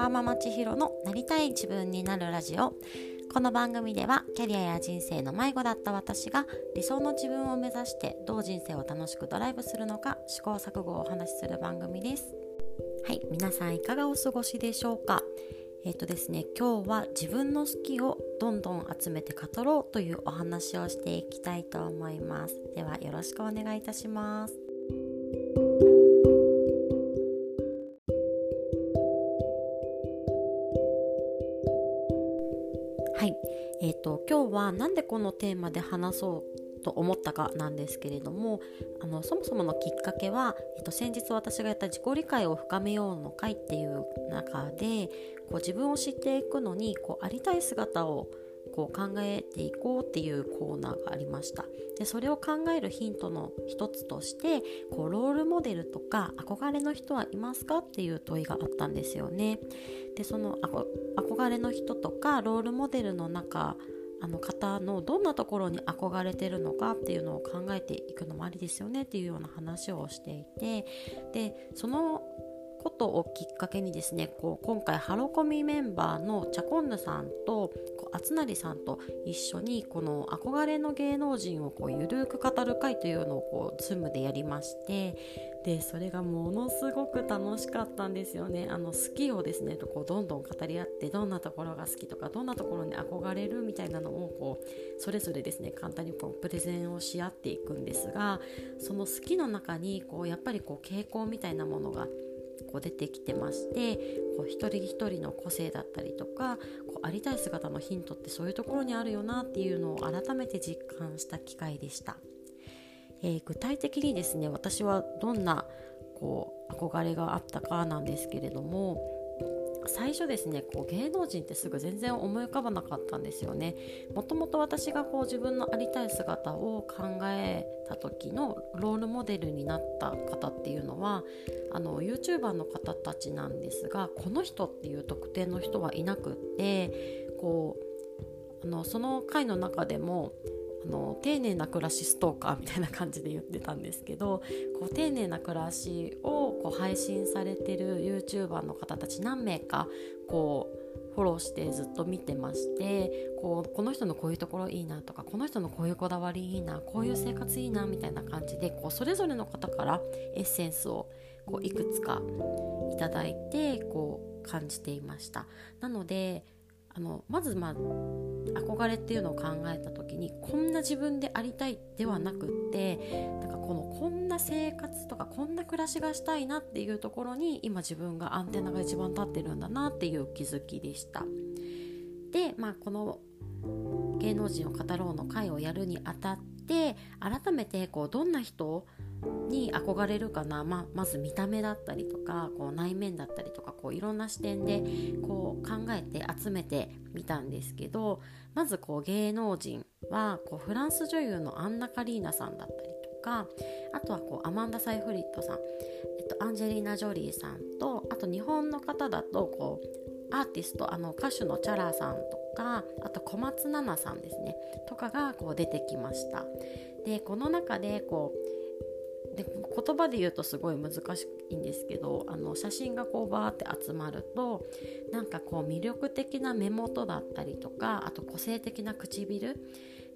ワーママ千尋のなりたい自分になるラジオ。この番組ではキャリアや人生の迷子だった私が理想の自分を目指してどう人生を楽しくドライブするのか試行錯誤をお話しする番組です。はい皆さんいかがお過ごしでしょうか？えっ、ー、とですね今日は自分の好きをどんどん集めて語ろうというお話をしていきたいと思います。ではよろしくお願いいたします。えーと、今日は何でこのテーマで話そうと思ったかなんですけれどもあのそもそものきっかけは、えーと、先日私がやった自己理解を深めようの会っていう中でこう自分を知っていくのにこうありたい姿をこう考えていこうっていうコーナーがありました。でそれを考えるヒントの一つとしてこうロールモデルとか憧れの人はいますかっていう問いがあったんですよね。でその憧れの人とかロールモデルの中あの方のどんなところに憧れてるのかっていうのを考えていくのもありですよねっていうような話をしていてでそのことをきっかけにですねこう今回ハロコミメンバーのチャコンヌさんとこう厚成さんと一緒にこの憧れの芸能人をこうゆるく語る会というのをこう Zoom でやりましてでそれがものすごく楽しかったんですよね。あの好きをですねとこうどんどん語り合ってどんなところが好きとかどんなところに憧れるみたいなのをこうそれぞれですね簡単にこうプレゼンをし合っていくんですがその好きの中にこうやっぱりこう傾向みたいなものがこう出てきてましてこう一人一人の個性だったりとかこうありたい姿のヒントってそういうところにあるよなっていうのを改めて実感した機会でした、えー、具体的にですね私はどんなこう憧れがあったかなんですけれども最初ですねこう芸能人ってすぐ全然思い浮かばなかったんですよね。もともと私がこう自分のありたい姿を考えた時のロールモデルになった方っていうのはあの YouTuber の方たちなんですがこの人っていう特定の人はいなくってこうあのその回の中でもあの丁寧な暮らしストーカーみたいな感じで言ってたんですけどこう丁寧な暮らしをこう配信されてる YouTuber の方たち何名かこうフォローしてずっと見てましてこうこの人のこういうところいいなとかこの人のこういうこだわりいいなこういう生活いいなみたいな感じでこうそれぞれの方からエッセンスをこういくつかいただいてこう感じていました。なのであのまずまあ憧れっていうのを考えた時にこんな自分でありたいではなくってなんかこのこんな生活とかこんな暮らしがしたいなっていうところに今自分がアンテナが一番立ってるんだなっていう気づきでした。でまあこの芸能人を語ろうの会をやるにあたって改めてこうどんな人に憧れるかな、まあまず見た目だったりとかこう内面だったりとかこういろんな視点でこう考えて集めてみたんですけどまずこう芸能人はこうフランス女優のアンナ・カリーナさんだったりとかあとはこうアマンダ・サイフリットさん、えっと、アンジェリーナ・ジョリーさんとあと日本の方だとこうアーティストあの歌手のチャラさんとかあと小松菜奈さんですねとかがこう出てきました。でこの中でこうで言葉で言うとすごい難しいんですけどあの写真がこうバーって集まるとなんかこう魅力的な目元だったりとかあと個性的な唇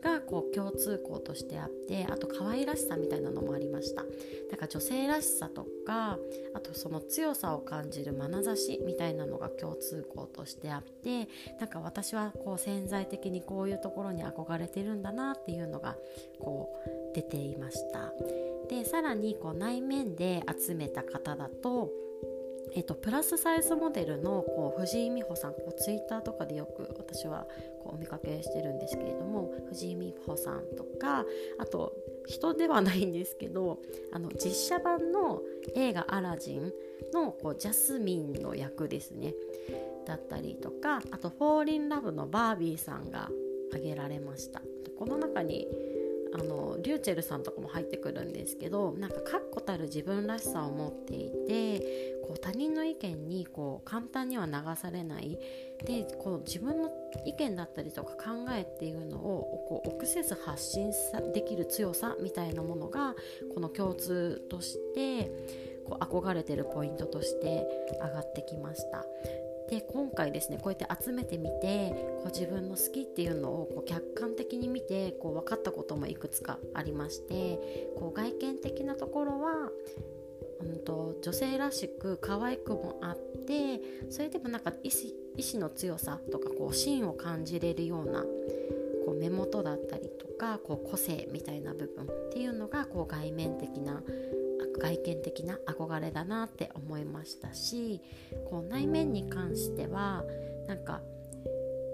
がこう共通項としてあってあと可愛らしさみたいなのもありました。だから女性らしさとかあとその強さを感じる眼差しみたいなのが共通項としてあってなんか私はこう潜在的にこういうところに憧れてるんだなっていうのがこう出ていました。でさらにこう内面で集めた方だとえっと、プラスサイズモデルのこう藤井美穂さんこうツイッターとかでよく私はこうお見かけしてるんですけれども藤井美穂さんとかあと人ではないんですけどあの実写版の映画「アラジンの」こうジャスミンの役ですね。だったりとかあと「フォーリンラブのバービーさんが挙げられました。この中にあのリューチェルさんとかも入ってくるんですけどなんか確固たる自分らしさを持っていてこう他人の意見にこう簡単には流されないでこう自分の意見だったりとか考えっていうのをこう臆せず発信できる強さみたいなものがこの共通としてこう憧れてるポイントとして上がってきました。で今回ですねこうやって集めてみてこう自分の好きっていうのをこう客観的に見てこう分かったこともいくつかありましてこう外見的なところは、うんと、女性らしく可愛くもあってそれでもなんか意志意志の強さとかこう芯を感じれるようなこう目元だったりとかこう個性みたいな部分っていうのがこう外面的な外見的な憧れだなって思いましたしこう内面に関してはなんか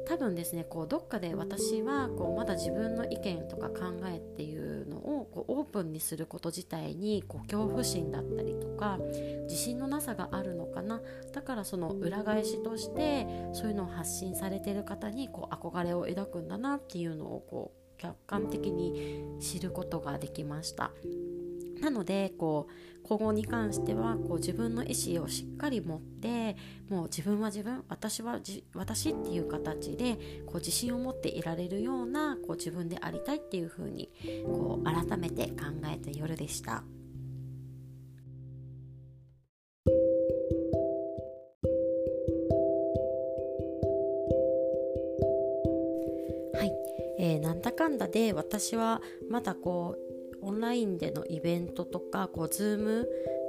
多分ですねこうどっかで私はこうまだ自分の意見とか考えっていうのをこうオープンにすること自体にこう恐怖心だったりとか自信のなさがあるのかなだからその裏返しとしてそういうのを発信されてる方にこう憧れを抱くんだなっていうのをこう客観的に知ることができました。なのでこう今後に関してはこう自分の意思をしっかり持ってもう自分は自分私は私っていう形でこう自信を持っていられるようなこう自分でありたいっていう風にこう改めて考えた夜でした。はい、えー、なんだかんだで私はまだこうオンラインでのイベントとかこう Zoom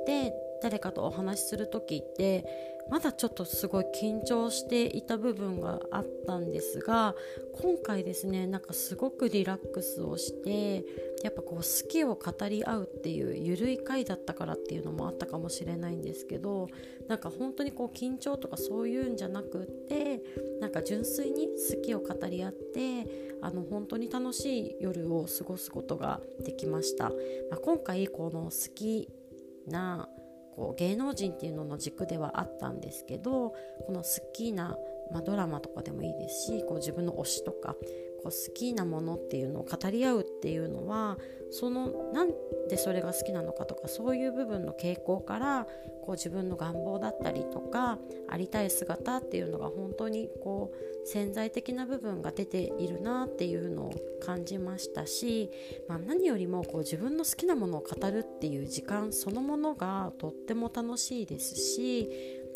で誰かとお話しする時ってまだちょっとすごい緊張していた部分があったんですが今回ですねなんかすごくリラックスをしてやっぱこう好きを語り合うっていう緩い回だったからっていうのもあったかもしれないんですけどなんか本当にこう緊張とかそういうんじゃなくってなんか純粋に好きを語り合ってあの本当に楽しい夜を過ごすことができました、まあ、今回この好きなこう芸能人っていうのの軸ではあったんですけどこの好きな、まあ、ドラマとかでもいいですしこう自分の推しとかこう好きなものっていうのを語り合うっていうのはそのなんでそれが好きなのかとかそういう部分の傾向からこう自分の願望だったりとかありたい姿っていうのが本当にこう潜在的な部分が出ているなっていうのを感じましたし、まあ、何よりもこう自分の好きなものを語るっていう時間そのものがとっても楽しいですし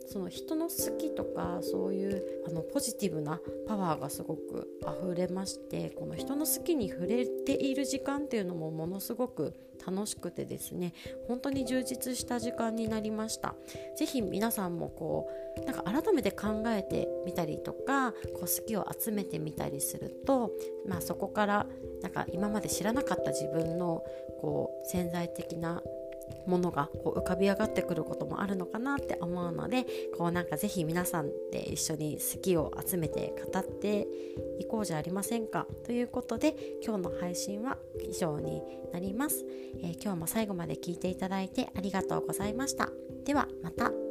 その人の好きとかそういうあのポジティブなパワーがすごく溢れましてこの人の好きに触れている時間っていうのもものすごく楽しくてですね本当に充実した時間になりました。是非皆さんもこうなんか改めて考えてみたりとかこう好きを集めてみたりすると、まあ、そこからなんか今まで知らなかった自分のこう潜在的なものがこう浮かび上がってくることもあるのかなって思うのでこうなんか是非皆さんで一緒に好きを集めて語っていこうじゃありませんかということで今日の配信は以上になります、えー、今日も最後まで聞いていただいてありがとうございました。ではまた。